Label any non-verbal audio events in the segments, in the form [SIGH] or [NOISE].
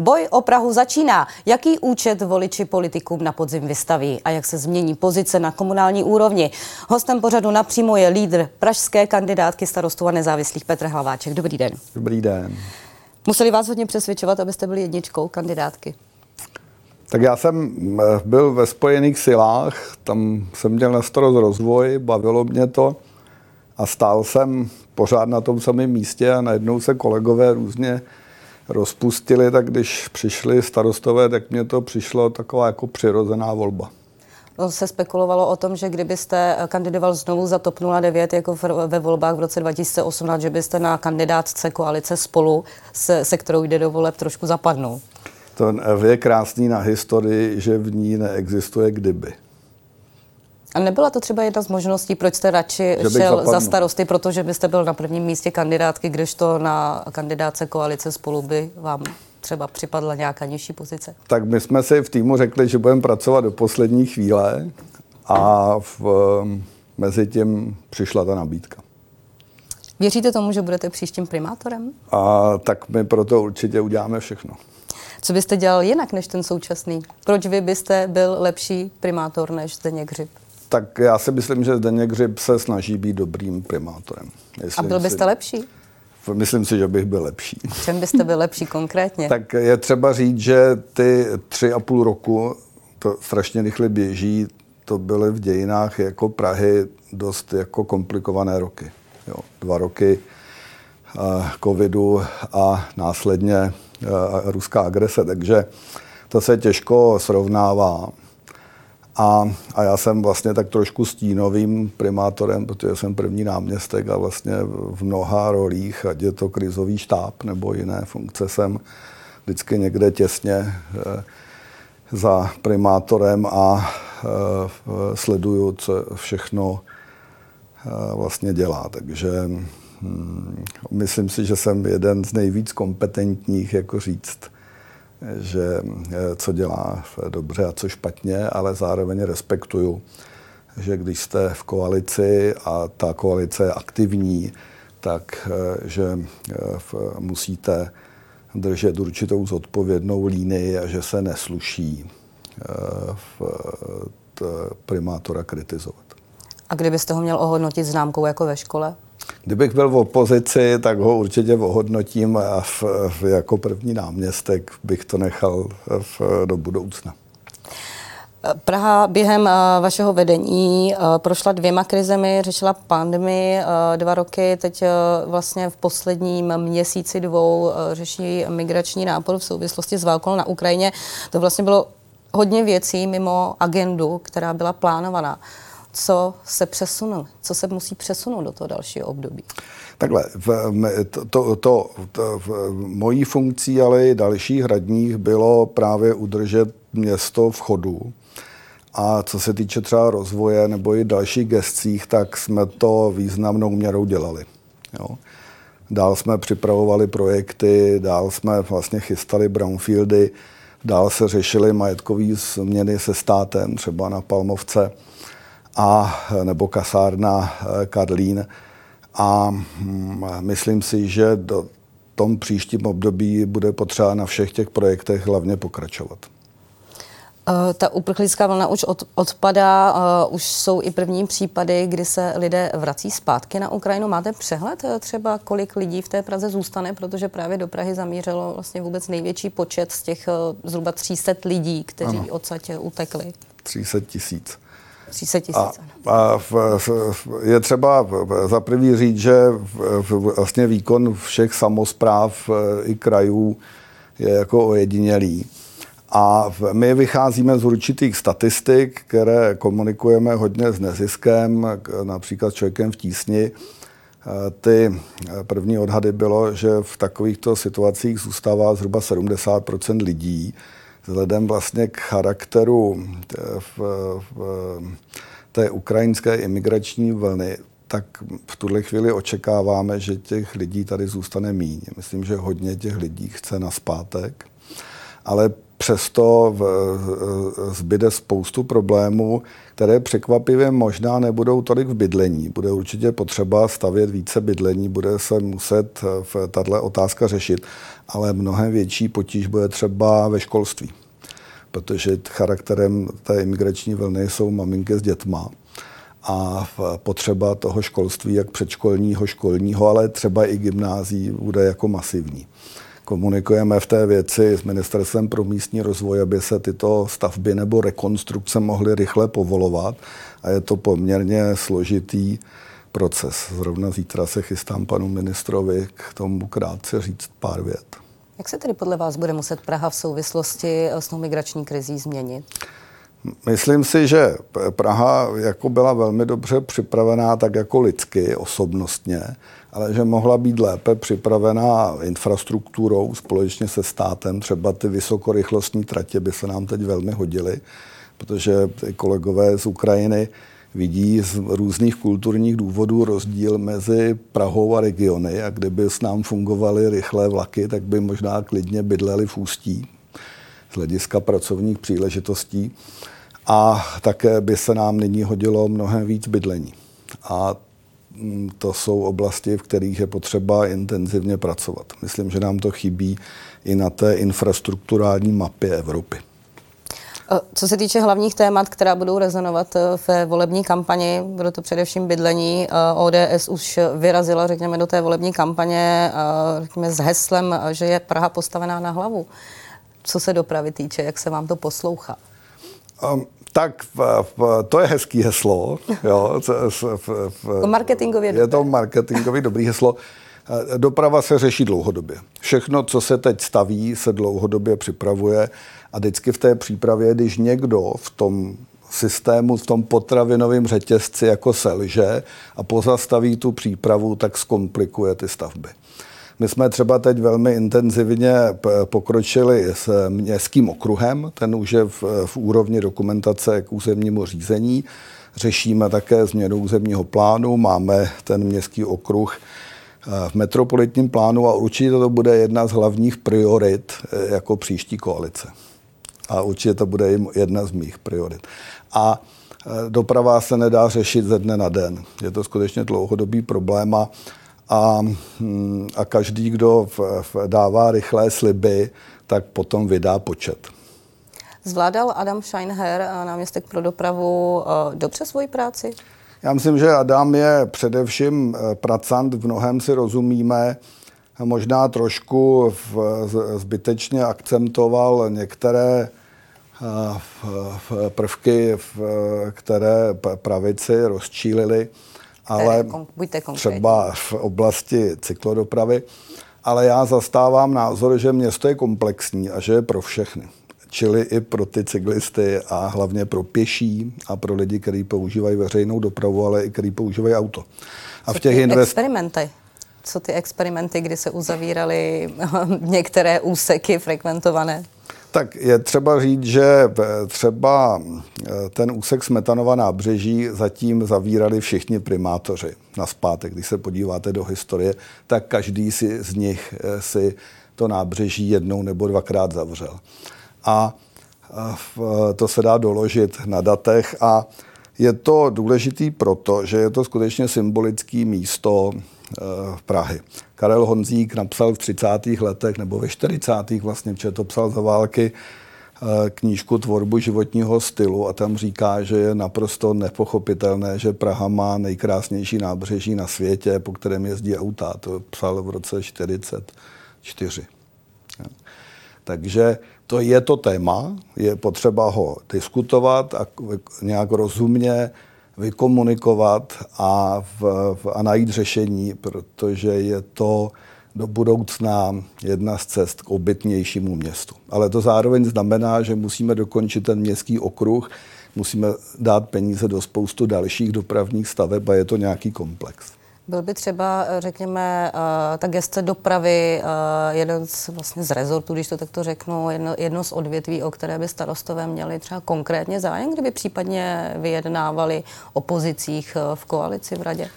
Boj o Prahu začíná. Jaký účet voliči politikům na podzim vystaví a jak se změní pozice na komunální úrovni? Hostem pořadu napřímo je lídr pražské kandidátky starostů a nezávislých Petr Hlaváček. Dobrý den. Dobrý den. Museli vás hodně přesvědčovat, abyste byli jedničkou kandidátky? Tak já jsem eh, byl ve Spojených silách, tam jsem měl na starost rozvoj, bavilo mě to a stál jsem pořád na tom samém místě a najednou se kolegové různě rozpustili, tak když přišli starostové, tak mě to přišlo taková jako přirozená volba. Se spekulovalo o tom, že kdybyste kandidoval znovu za TOP 09 jako ve volbách v roce 2018, že byste na kandidátce koalice spolu, se, se kterou jde do voleb, trošku zapadnul. To je krásný na historii, že v ní neexistuje kdyby. A nebyla to třeba jedna z možností, proč jste radši šel zapadnul. za starosty, protože byste byl na prvním místě kandidátky, když to na kandidáce koalice spolu by vám třeba připadla nějaká nižší pozice? Tak my jsme si v týmu řekli, že budeme pracovat do poslední chvíle a v, mezi tím přišla ta nabídka. Věříte tomu, že budete příštím primátorem? A tak my proto určitě uděláme všechno. Co byste dělal jinak než ten současný? Proč vy byste byl lepší primátor než Zdeněk Hřib? Tak já si myslím, že Zdeněk Hřib se snaží být dobrým primátorem. A byl byste si... lepší? Myslím si, že bych byl lepší. V čem byste byl lepší konkrétně? [LAUGHS] tak je třeba říct, že ty tři a půl roku, to strašně rychle běží, to byly v dějinách jako Prahy dost jako komplikované roky. Jo, dva roky uh, covidu a následně uh, ruská agrese, takže to se těžko srovnává. A, a já jsem vlastně tak trošku stínovým primátorem, protože jsem první náměstek a vlastně v mnoha rolích, ať je to krizový štáb nebo jiné funkce, jsem vždycky někde těsně eh, za primátorem a eh, sleduju, co všechno eh, vlastně dělá. Takže hm, myslím si, že jsem jeden z nejvíc kompetentních, jako říct, že eh, co dělá dobře a co špatně, ale zároveň respektuju, že když jste v koalici a ta koalice je aktivní, tak eh, že eh, musíte držet určitou zodpovědnou línii a že se nesluší primátora kritizovat. A kdybyste ho měl ohodnotit známkou jako ve škole? Kdybych byl v opozici, tak ho určitě ohodnotím a v, v, jako první náměstek bych to nechal v, do budoucna. Praha během uh, vašeho vedení uh, prošla dvěma krizemi, řešila pandemii uh, dva roky, teď vlastně v posledním měsíci dvou řeší migrační nápor v souvislosti s válkou na Ukrajině. To vlastně bylo hodně věcí mimo agendu, která byla plánovaná co se přesunul, co se musí přesunout do toho dalšího období? Takhle, v, to, to, to, to v mojí funkcí, ale i dalších radních bylo právě udržet město v chodu. A co se týče třeba rozvoje nebo i dalších gestcích, tak jsme to významnou měrou dělali. Jo. Dál jsme připravovali projekty, dál jsme vlastně chystali brownfieldy, dál se řešily majetkové změny se státem, třeba na Palmovce a nebo kasárna eh, Karlín. A hm, myslím si, že do tom příštím období bude potřeba na všech těch projektech hlavně pokračovat. Eh, ta uprchlická vlna už od, odpadá, uh, už jsou i první případy, kdy se lidé vrací zpátky na Ukrajinu. Máte přehled třeba, kolik lidí v té Praze zůstane, protože právě do Prahy zamířilo vlastně vůbec největší počet z těch uh, zhruba 300 lidí, kteří ano. odsaď utekli. 300 tisíc. 30 tisíc. A, a v, v, je třeba za prvý říct, že v, vlastně výkon všech samozpráv e, i krajů je jako ojedinělý. A my vycházíme z určitých statistik, které komunikujeme hodně s neziskem, například s člověkem v tísni. E, ty první odhady bylo, že v takovýchto situacích zůstává zhruba 70 lidí, vzhledem vlastně k charakteru v, v té ukrajinské imigrační vlny, tak v tuhle chvíli očekáváme, že těch lidí tady zůstane míň. Myslím, že hodně těch lidí chce na zpátek. ale přesto zbyde spoustu problémů, které překvapivě možná nebudou tolik v bydlení. Bude určitě potřeba stavět více bydlení, bude se muset v tato otázka řešit, ale mnohem větší potíž bude třeba ve školství, protože charakterem té imigrační vlny jsou maminky s dětma a potřeba toho školství, jak předškolního, školního, ale třeba i gymnází, bude jako masivní komunikujeme v té věci s Ministerstvem pro místní rozvoj, aby se tyto stavby nebo rekonstrukce mohly rychle povolovat a je to poměrně složitý proces. Zrovna zítra se chystám panu ministrovi k tomu krátce říct pár vět. Jak se tedy podle vás bude muset Praha v souvislosti s tou migrační krizí změnit? Myslím si, že Praha jako byla velmi dobře připravená tak jako lidsky, osobnostně, ale že mohla být lépe připravená infrastrukturou společně se státem. Třeba ty vysokorychlostní tratě by se nám teď velmi hodily, protože kolegové z Ukrajiny vidí z různých kulturních důvodů rozdíl mezi Prahou a regiony a kdyby s nám fungovaly rychlé vlaky, tak by možná klidně bydleli v Ústí z hlediska pracovních příležitostí a také by se nám nyní hodilo mnohem víc bydlení. A to jsou oblasti, v kterých je potřeba intenzivně pracovat. Myslím, že nám to chybí i na té infrastrukturální mapě Evropy. Co se týče hlavních témat, která budou rezonovat e, ve volební kampani, bude to především bydlení. ODS už vyrazila, řekněme, do té volební kampaně řekněme, s heslem, že je Praha postavená na hlavu. Co se dopravy týče, jak se vám to poslouchá? Um, tak v, v, to je hezký heslo. Jo, v, v, v, marketingově je to marketingový dobrý heslo. Eh, doprava se řeší dlouhodobě. Všechno, co se teď staví, se dlouhodobě připravuje a vždycky v té přípravě, když někdo v tom systému, v tom potravinovém řetězci jako selže a pozastaví tu přípravu, tak zkomplikuje ty stavby. My jsme třeba teď velmi intenzivně pokročili s městským okruhem, ten už je v, v úrovni dokumentace k územnímu řízení. Řešíme také změnu územního plánu, máme ten městský okruh eh, v metropolitním plánu a určitě to bude jedna z hlavních priorit eh, jako příští koalice. A určitě to bude jedna z mých priorit. A eh, doprava se nedá řešit ze dne na den. Je to skutečně dlouhodobý problém a a, hm, a každý, kdo v, v dává rychlé sliby, tak potom vydá počet. Zvládal Adam Scheinher, eh, náměstek pro dopravu, eh, dobře svoji práci? Já myslím, že Adam je především eh, pracant, v mnohem si rozumíme, možná trošku v, zbytečně akcentoval některé prvky, které pravici rozčílili ale buďte třeba v oblasti cyklodopravy. Ale já zastávám názor, že město je komplexní a že je pro všechny. Čili i pro ty cyklisty a hlavně pro pěší a pro lidi, kteří používají veřejnou dopravu, ale i kteří používají auto. A v těch invest... experimenty? Co ty experimenty, kdy se uzavíraly [LAUGHS] některé úseky frekventované? Tak je třeba říct, že třeba eh, ten úsek Smetanova nábřeží zatím zavírali všichni primátoři na zpátek. Když se podíváte do historie, tak každý si z nich eh, si to nábřeží jednou nebo dvakrát zavřel. A eh, to se dá doložit na datech a je to důležitý proto, že je to skutečně symbolické místo v Prahy. Karel Honzík napsal v 30. letech nebo ve 40. vlastně, protože to psal za války, eh, knížku Tvorbu životního stylu a tam říká, že je naprosto nepochopitelné, že Praha má nejkrásnější nábřeží na světě, po kterém jezdí auta. To psal v roce 44. Takže to je to téma, je potřeba ho diskutovat a nějak rozumně vykomunikovat a, v, v, a najít řešení, protože je to do budoucna jedna z cest k obytnějšímu městu. Ale to zároveň znamená, že musíme dokončit ten městský okruh, musíme dát peníze do spoustu dalších dopravních staveb a je to nějaký komplex. Byl by třeba, řekněme, eh, ta geste dopravy eh, jeden z, vlastně z rezortů, když to takto řeknu, jedno, jedno z odvětví, o které by starostové měli třeba konkrétně zájem, kdyby případně vyjednávali o pozicích eh, v koalici v radě?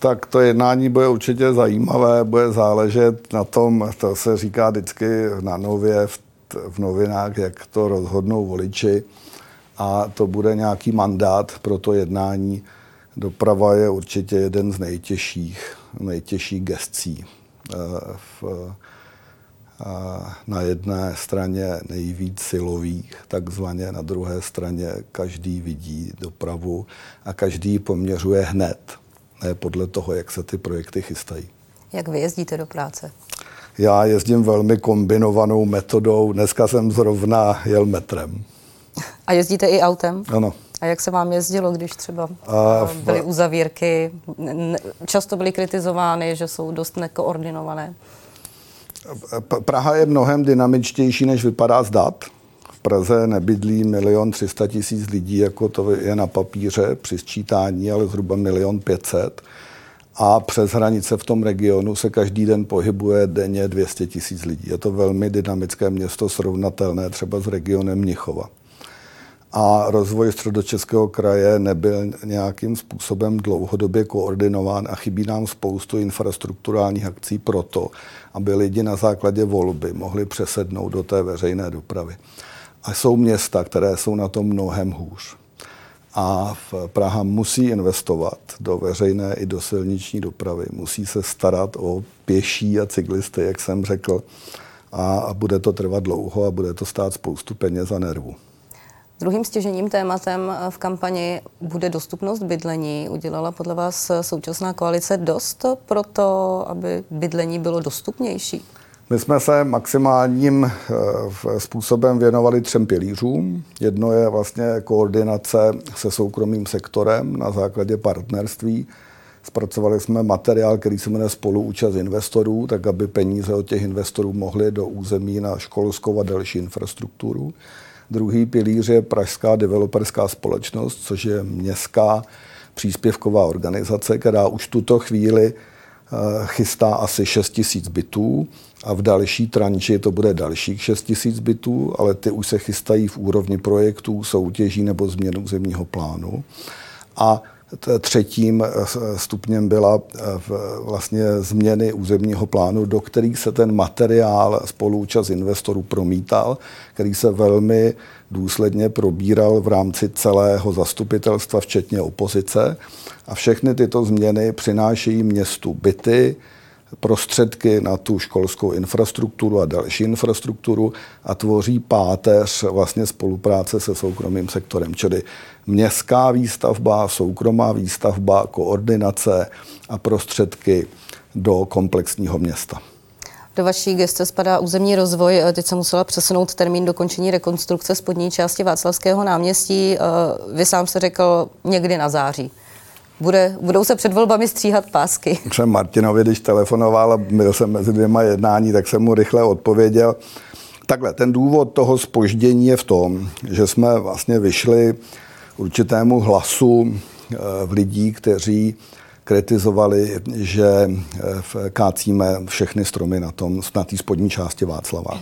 Tak to jednání bude určitě zajímavé, bude záležet na tom, to se říká vždycky na nově v v novinách, jak to rozhodnou voliči a to bude nějaký mandát pro to jednání. Doprava je určitě jeden z nejtěžších, nejtěžších gestcí. Eh, v, na jedné straně nejvíc silových, takzvaně, na druhé straně každý vidí dopravu a každý poměřuje hned, ne podle toho, jak se ty projekty chystají. Jak vy jezdíte do práce? Já jezdím velmi kombinovanou metodou. Dneska jsem zrovna jel metrem. A jezdíte i autem? Ano. A jak se vám jezdilo, když třeba v... byly uzavírky? Často byly kritizovány, že jsou dost nekoordinované. Praha je mnohem dynamičtější, než vypadá z dat. V Praze nebydlí milion 300 tisíc lidí, jako to je na papíře při sčítání, ale zhruba milion 500 a přes hranice v tom regionu se každý den pohybuje denně 200 tisíc lidí. Je to velmi dynamické město, srovnatelné třeba s regionem Mnichova. A rozvoj středočeského kraje nebyl nějakým způsobem dlouhodobě koordinován a chybí nám spoustu infrastrukturálních akcí pro to, aby lidi na základě volby mohli přesednout do té veřejné dopravy. A jsou města, které jsou na tom mnohem hůř a v Praha musí investovat do veřejné i do silniční dopravy. Musí se starat o pěší a cyklisty, jak jsem řekl, a bude to trvat dlouho a bude to stát spoustu peněz a nervů. Druhým stěžením tématem v kampani bude dostupnost bydlení. Udělala podle vás současná koalice dost pro to, aby bydlení bylo dostupnější? My jsme se maximálním eh, způsobem věnovali třem pilířům. Jedno je vlastně koordinace se soukromým sektorem na základě partnerství. Zpracovali jsme materiál, který se jmenuje Spoluúčast investorů, tak aby peníze od těch investorů mohly do území na školskou a další infrastrukturu. Druhý pilíř je Pražská developerská společnost, což je městská příspěvková organizace, která už tuto chvíli eh, chystá asi 6 000 bytů a v další tranči to bude dalších 6 tisíc bytů, ale ty už se chystají v úrovni projektů, soutěží nebo změnu zemního plánu. A třetím eh, stupněm byla eh, vlastně změny územního plánu, do kterých se ten materiál spolúčast investorů promítal, který se velmi důsledně probíral v rámci celého zastupitelstva, včetně opozice. A všechny tyto změny přinášejí městu byty, prostředky na tu školskou infrastrukturu a další infrastrukturu a tvoří páteř vlastně spolupráce se soukromým sektorem, čili městská výstavba, soukromá výstavba, koordinace a prostředky do komplexního města. Do vaší geste spadá územní rozvoj. Teď jsem musela přesunout termín dokončení rekonstrukce spodní části Václavského náměstí. Vy sám se řekl někdy na září. Bude, budou se před volbami stříhat pásky. [LAUGHS] Jsem Martinovi, když telefonoval a byl jsem mezi dvěma jednání, tak jsem mu rychle odpověděl. Takhle, ten důvod toho spoždění je v tom, že jsme vlastně vyšli určitému hlasu eh, v lidí, kteří kritizovali, že eh, kácíme všechny stromy na tom, na spodní části Václava.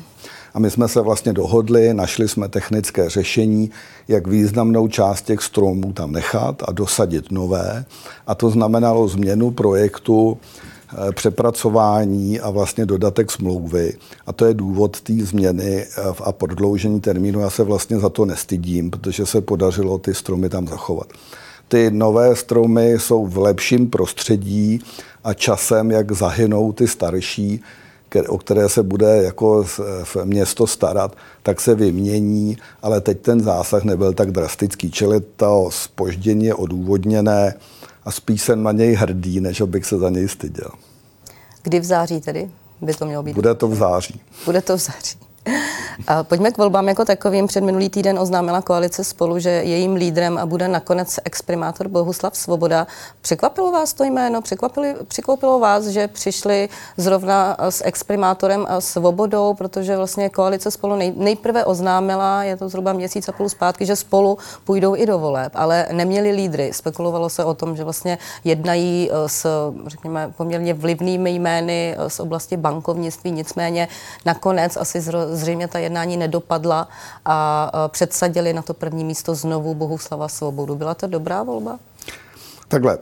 A my jsme se vlastně dohodli, našli jsme technické řešení, jak významnou část těch stromů tam nechat a dosadit nové. A to znamenalo změnu projektu, eh, přepracování a vlastně dodatek smlouvy. A to je důvod té změny eh, a prodloužení termínu. Já se vlastně za to nestydím, protože se podařilo ty stromy tam zachovat. Ty nové stromy jsou v lepším prostředí a časem, jak zahynou ty starší, o které se bude jako v město starat, tak se vymění, ale teď ten zásah nebyl tak drastický. Čili to spoždění je odůvodněné a spíš jsem na něj hrdý, než abych se za něj styděl. Kdy v září tedy by to mělo být? Bude to v září. Bude to v září. Pojďme k volbám jako takovým. Před minulý týden oznámila koalice spolu, že jejím lídrem a bude nakonec exprimátor Bohuslav Svoboda. Překvapilo vás to jméno? překvapilo vás, že přišli zrovna s exprimátorem a Svobodou, protože vlastně koalice spolu nej, nejprve oznámila, je to zhruba měsíc a půl zpátky, že spolu půjdou i do voleb, ale neměli lídry. Spekulovalo se o tom, že vlastně jednají eh, s, řekněme, poměrně vlivnými jmény eh, z oblasti bankovnictví, nicméně nakonec asi zřejmě ta jednání nedopadla a předsadili na to první místo znovu Bohuslava Svobodu. Byla to dobrá volba? Takhle,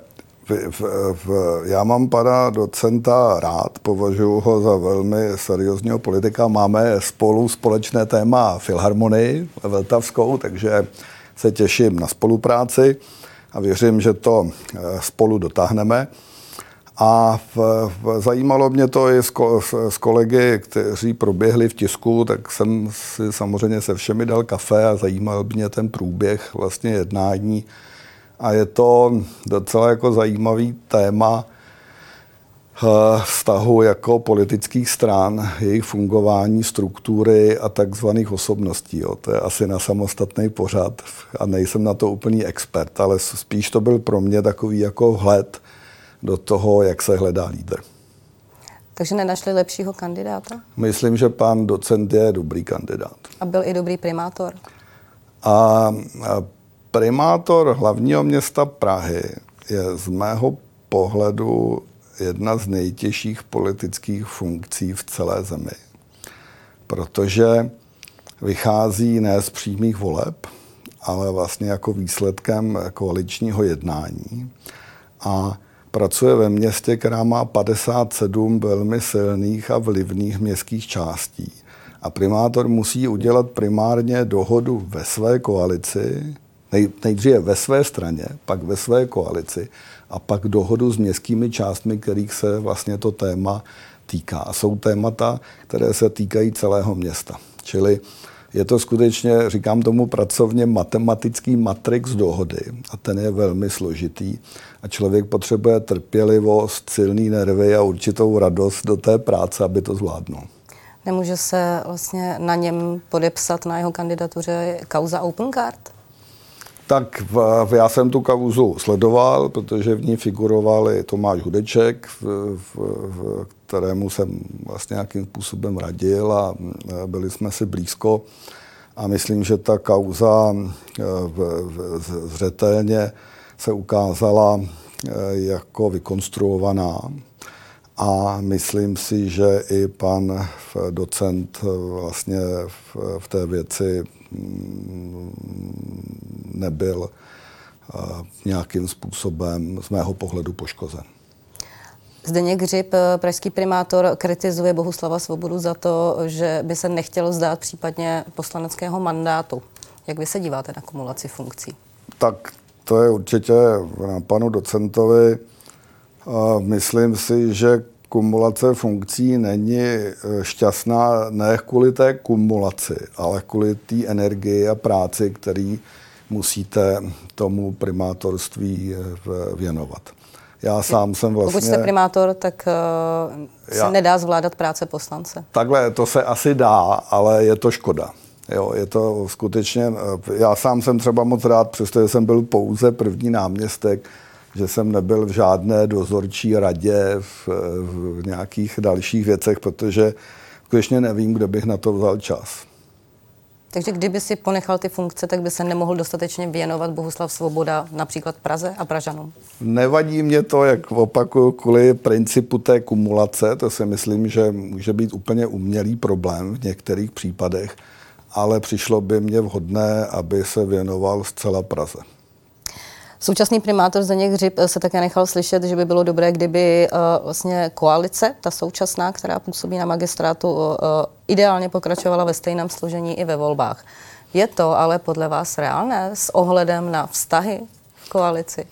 v, v, v, já mám pana docenta rád, považuji ho za velmi seriózního politika. Máme spolu společné téma Filharmonii Vltavskou, takže se těším na spolupráci a věřím, že to eh, spolu dotáhneme. A v, v, zajímalo mě to i s, s kolegy, kteří proběhli v tisku, tak jsem si samozřejmě se všemi dal kafe a zajímal mě ten průběh vlastně jednání. A je to docela jako zajímavý téma eh, vztahu jako politických stran, jejich fungování, struktury a takzvaných osobností. Jo. To je asi na samostatný pořad a nejsem na to úplný expert, ale spíš to byl pro mě takový jako vhled do toho, jak se hledá lídr. Takže nenašli lepšího kandidáta? Myslím, že pan docent je dobrý kandidát. A byl i dobrý primátor? A, primátor hlavního města Prahy je z mého pohledu jedna z nejtěžších politických funkcí v celé zemi. Protože vychází ne z přímých voleb, ale vlastně jako výsledkem koaličního jednání. A pracuje ve městě, která má 57 velmi silných a vlivných městských částí. A primátor musí udělat primárně dohodu ve své koalici, nej, nejdříve ve své straně, pak ve své koalici a pak dohodu s městskými částmi, kterých se vlastně to téma týká. A jsou témata, které se týkají celého města. Čili je to skutečně, říkám tomu pracovně, matematický matrix dohody a ten je velmi složitý a člověk potřebuje trpělivost, silný nervy a určitou radost do té práce, aby to zvládnul. Nemůže se vlastně na něm podepsat na jeho kandidatuře kauza Open Card? Tak v, já jsem tu kauzu sledoval, protože v ní figuroval i Tomáš Hudeček, v, v, v, kterému jsem vlastně nějakým způsobem radil a byli jsme si blízko. A myslím, že ta kauza v, v, zřetelně se ukázala jako vykonstruovaná. A myslím si, že i pan docent vlastně v, v té věci nebyl eh, nějakým způsobem z mého pohledu poškozen. Zdeněk Hřib, eh, pražský primátor, kritizuje Bohuslava Svobodu za to, že by se nechtělo zdát případně poslaneckého mandátu. Jak vy se díváte na kumulaci funkcí? Tak to je určitě na panu docentovi. Eh, myslím si, že kumulace funkcí není e, šťastná ne kvůli té kumulaci, ale kvůli té energii a práci, který musíte tomu primátorství e, věnovat. Já sám jsem vlastně... Pokud jste primátor, tak uh, se já, nedá zvládat práce poslance. Takhle, to se asi dá, ale je to škoda. Jo, je to skutečně... Já sám jsem třeba moc rád, přestože jsem byl pouze první náměstek, že jsem nebyl v žádné dozorčí radě v, v nějakých dalších věcech, protože skutečně nevím, kde bych na to vzal čas. Takže kdyby si ponechal ty funkce, tak by se nemohl dostatečně věnovat Bohuslav Svoboda například Praze a Pražanům? Nevadí mě to, jak opakuju, kvůli principu té kumulace. To si myslím, že může být úplně umělý problém v některých případech, ale přišlo by mě vhodné, aby se věnoval zcela Praze. Současný primátor Zdeněk Hřib se také nechal slyšet, že by bylo dobré, kdyby uh, vlastně koalice, ta současná, která působí na magistrátu, uh, ideálně pokračovala ve stejném složení i ve volbách. Je to ale podle vás reálné s ohledem na vztahy v koalici?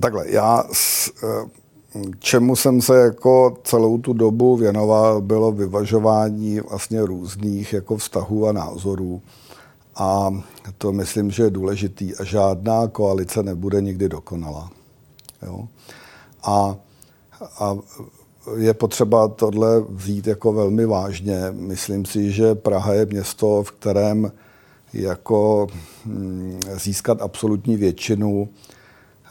Takhle, já s, čemu jsem se jako celou tu dobu věnoval, bylo vyvažování vlastně různých jako vztahů a názorů. A to myslím, že je důležitý. A žádná koalice nebude nikdy dokonalá. Jo? A, a je potřeba tohle vzít jako velmi vážně. Myslím si, že Praha je město, v kterém jako hm, získat absolutní většinu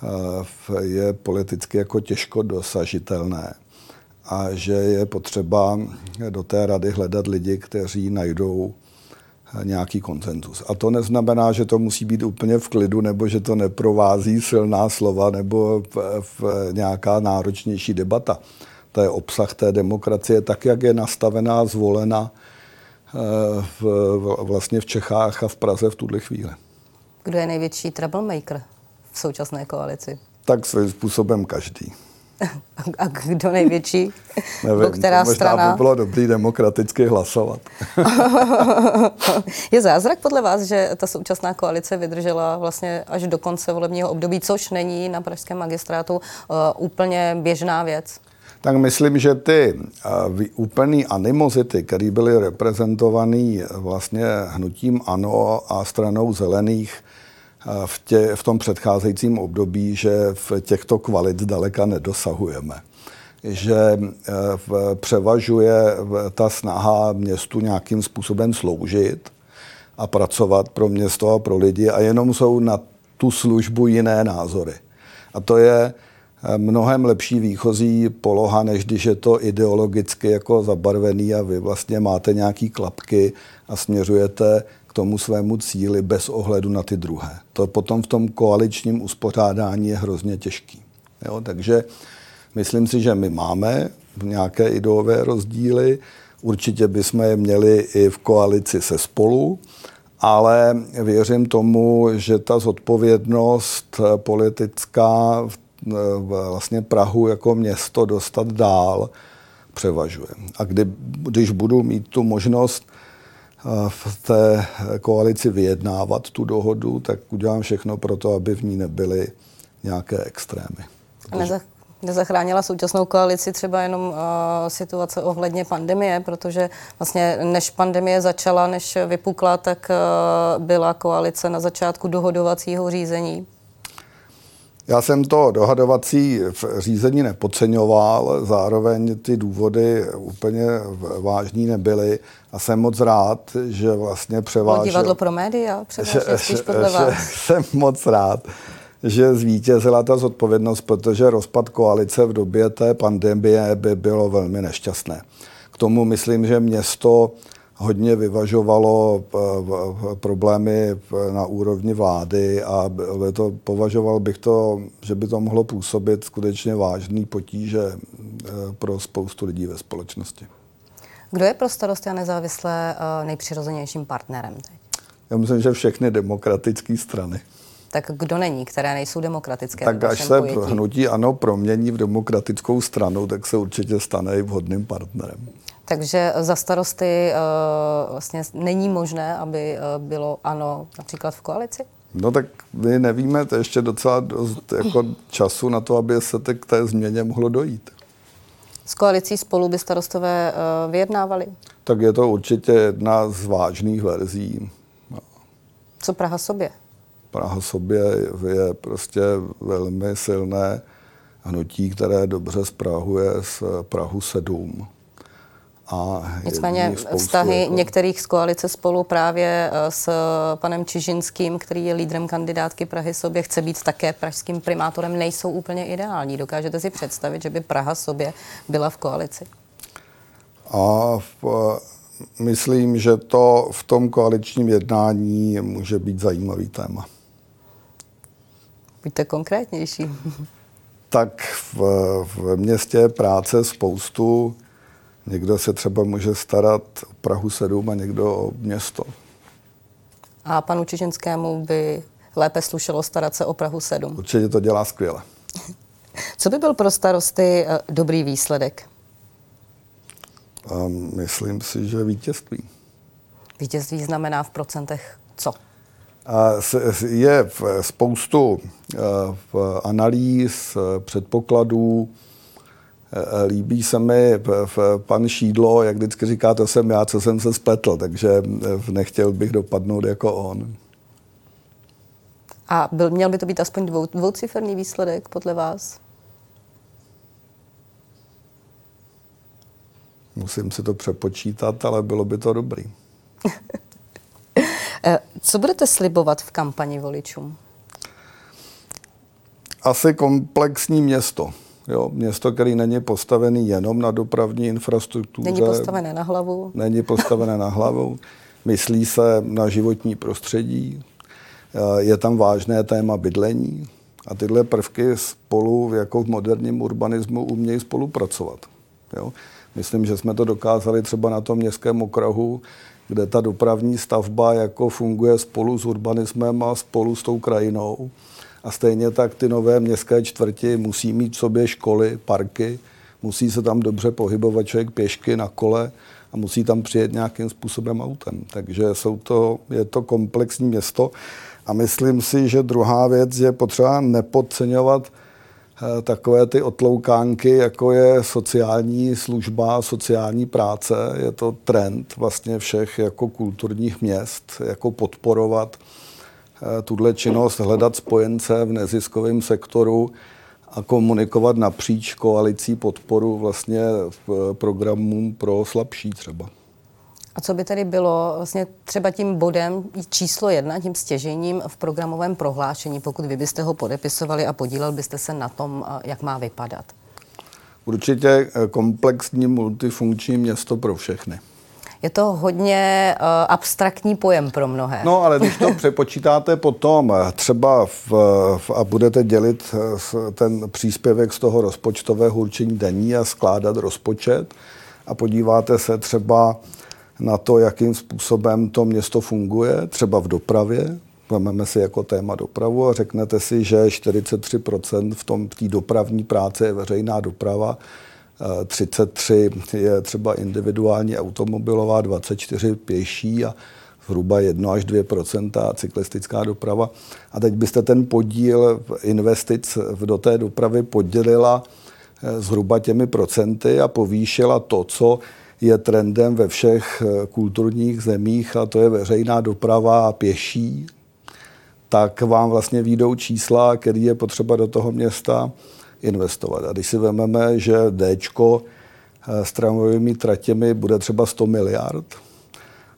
eh, je politicky jako těžko dosažitelné a že je potřeba do té rady hledat lidi, kteří najdou nějaký koncenzus. A to neznamená, že to musí být úplně v klidu, nebo že to neprovází silná slova, nebo v, v nějaká náročnější debata. To je obsah té demokracie, tak jak je nastavená, zvolena eh, v, vlastně v Čechách a v Praze v tuhle chvíli. Kdo je největší troublemaker v současné koalici? Tak svým způsobem každý. A kdo největší? Nevím, která to možná strana? by bylo dobrý demokraticky hlasovat. [LAUGHS] je zázrak podle vás, že ta současná koalice vydržela vlastně až do konce volebního období, což není na pražském magistrátu uh, úplně běžná věc? Tak myslím, že ty uh, úplné animozity, které byly reprezentované vlastně hnutím ANO a stranou zelených, v, tě, v tom předcházejícím období, že v těchto kvalit daleka nedosahujeme. Že eh, převažuje ta snaha městu nějakým způsobem sloužit a pracovat pro město a pro lidi a jenom jsou na tu službu jiné názory. A to je eh, mnohem lepší výchozí poloha, než když je to ideologicky jako zabarvený a vy vlastně máte nějaký klapky a směřujete tomu svému cíli bez ohledu na ty druhé. To potom v tom koaličním uspořádání je hrozně těžký. Jo? Takže myslím si, že my máme nějaké ideové rozdíly. Určitě bychom je měli i v koalici se spolu, ale věřím tomu, že ta zodpovědnost politická vlastně Prahu jako město dostat dál převažuje. A kdy, když budu mít tu možnost v té koalici vyjednávat tu dohodu, tak udělám všechno pro to, aby v ní nebyly nějaké extrémy. Protože... Nezachránila současnou koalici třeba jenom uh, situace ohledně pandemie, protože vlastně než pandemie začala, než vypukla, tak uh, byla koalice na začátku dohodovacího řízení. Já jsem to dohadovací řízení nepodceňoval, zároveň ty důvody úplně vážní nebyly a jsem moc rád, že vlastně převážil... divadlo pro média, převážil spíš podle vás. [LAUGHS] Jsem moc rád, že zvítězila ta zodpovědnost, protože rozpad koalice v době té pandemie by bylo velmi nešťastné. K tomu myslím, že město hodně vyvažovalo eh, problémy na úrovni vlády a to, považoval bych to, že by to mohlo působit skutečně vážný potíže eh, pro spoustu lidí ve společnosti. Kdo je pro starosty a nezávislé eh, nejpřirozenějším partnerem teď? Já myslím, že všechny demokratické strany. Tak kdo není, které nejsou demokratické? Tak až se pojetí? hnutí ano promění v demokratickou stranu, tak se určitě stane i vhodným partnerem. Takže za starosty uh, vlastně není možné, aby uh, bylo ano například v koalici? No tak my nevíme, to je ještě docela dost jako času na to, aby se k té změně mohlo dojít. S koalicí spolu by starostové uh, vyjednávali? Tak je to určitě jedna z vážných verzí. No. Co Praha sobě? Praha sobě je prostě velmi silné hnutí, které dobře zprahuje z Prahu 7. A Nicméně vztahy jako... některých z koalice spolu právě eh, s panem Čižinským, který je lídrem kandidátky Prahy sobě, chce být také pražským primátorem, nejsou úplně ideální. Dokážete si představit, že by Praha sobě byla v koalici? A v, myslím, že to v tom koaličním jednání může být zajímavý téma. Buďte konkrétnější. [LAUGHS] tak v, v městě práce spoustu Někdo se třeba může starat o Prahu 7 a někdo o město. A panu Čižinskému by lépe slušelo starat se o Prahu 7. Určitě to dělá skvěle. [LAUGHS] Co by byl pro starosty eh, dobrý výsledek? Um, myslím si, že vítězství. Vítězství znamená v procentech co? Je spoustu eh, v analýz, eh, předpokladů, líbí se mi pan Šídlo, jak vždycky říká, to jsem já, co jsem se spletl, takže eh, nechtěl bych dopadnout jako on. A byl, měl by to být aspoň dvou, dvouciferný výsledek podle vás? Musím si to přepočítat, ale bylo by to dobrý. [LAUGHS] Eh, co budete slibovat v kampani voličům? Asi komplexní město. Jo, město, které není postavené jenom na dopravní infrastrukturu. Není postavené na hlavu. Není postavené na hlavu. Myslí se na životní prostředí. Eh, je tam vážné téma bydlení. A tyhle prvky spolu, jako v moderním urbanismu, umějí spolupracovat. Jo. Myslím, že jsme to dokázali třeba na tom městském okrahu, kde ta dopravní stavba jako funguje spolu s urbanismem a spolu s tou krajinou A stejně tak ty nové městské čtvrti musí mít v sobě školy, parky, musí se tam dobře pohybovat člověk pěšky na kole a musí tam přijet nějakým způsobem autem. Takže jsou to, je to komplexní město. A myslím si, že druhá věc je potřeba nepodceňovat eh, takové ty otloukánky, jako je sociální služba, sociální práce. Je to trend vlastně všech jako kulturních měst, jako podporovat tuhle činnost, hledat spojence v neziskovém sektoru a komunikovat napříč koalicí podporu vlastně v programům pro slabší třeba. A co by tedy bylo vlastně třeba tím bodem číslo jedna, tím stěžením v programovém prohlášení, pokud vy byste ho podepisovali a podílel byste se na tom, jak má vypadat? Určitě eh, komplexní multifunkční město pro všechny. Je to hodně uh, abstraktní pojem pro mnohé. No, ale když to přepočítáte potom eh, třeba v, v, a budete dělit ten příspěvek z toho rozpočtového určení daní a skládat rozpočet a podíváte se třeba na to, jakým způsobem to město funguje, třeba v dopravě. Vezmeme si jako téma dopravu a řeknete si, že 43% v tom té dopravní práce je veřejná doprava, 33 je třeba individuální automobilová, 24 pěší a zhruba 1 až 2% cyklistická doprava. A teď byste ten podíl investic do té dopravy podělila eh, zhruba těmi procenty a povýšila to, co je trendem ve všech eh, kulturních zemích, a to je veřejná doprava a pěší, tak vám vlastně výjdou čísla, který je potřeba do toho města investovat. A když si vezmeme, že D eh, s tramvajovými tratěmi bude třeba 100 miliard,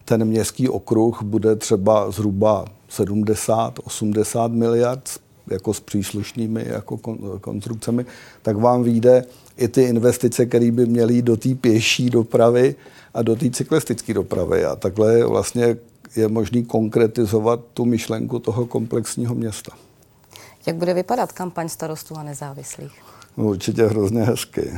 ten městský okruh bude třeba zhruba 70-80 miliard jako s příslušnými jako konstrukcemi, tak vám vyjde i ty investice, které by měly do té pěší dopravy a do té cyklistické dopravy. A takhle vlastně je možný konkretizovat tu myšlenku toho komplexního města. Jak bude vypadat kampaň starostů a nezávislých? No, určitě hrozně hezky.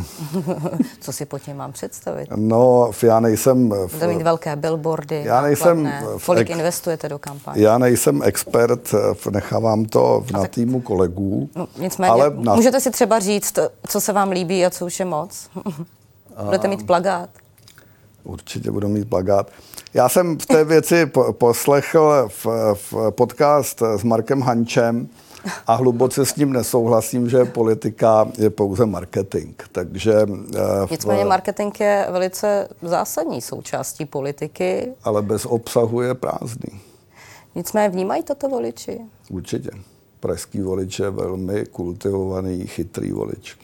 [LAUGHS] Co si pod tím mám představit? No, já nejsem... Bude mít velké billboardy, já nejsem... V, Kolik ek, investujete do kampaně? Já nejsem expert, nechávám to na tak, týmu kolegů. No, nicméně, ale na... můžete si třeba říct, co se vám líbí a co už je moc? Budete mít plagát? Určitě budu mít plagát. Já jsem v té věci poslechl v, v podcast s Markem Hančem, a hluboce s ním nesouhlasím, že politika je pouze marketing. Takže, eh, v... Nicméně marketing je velice zásadní součástí politiky. Ale bez obsahu je prázdný. Nicméně vnímají toto voliči? Určitě. Pražský volič je velmi kultivovaný, chytrý volič.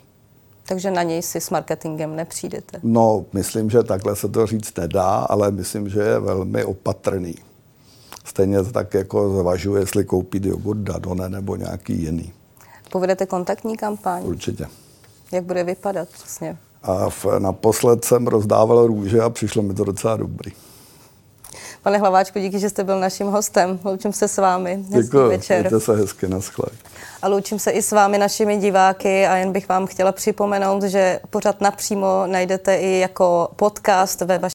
Takže na něj si s marketingem nepřijdete? No, myslím, že takhle se to říct nedá, ale myslím, že je velmi opatrný. Stejně tak jako zvažuje, jestli koupit jogurt Dadone nebo nějaký jiný. Povedete kontaktní kampaň? Určitě. Jak bude vypadat přesně? A v, naposled jsem rozdával růže a přišlo mi to docela dobrý. Pane Hlaváčku, díky, že jste byl naším hostem. Loučím se s vámi. Děkuji, večer. Mějte se hezky, naschle. A loučím se i s vámi, našimi diváky, a jen bych vám chtěla připomenout, že pořád napřímo najdete i jako podcast ve vaší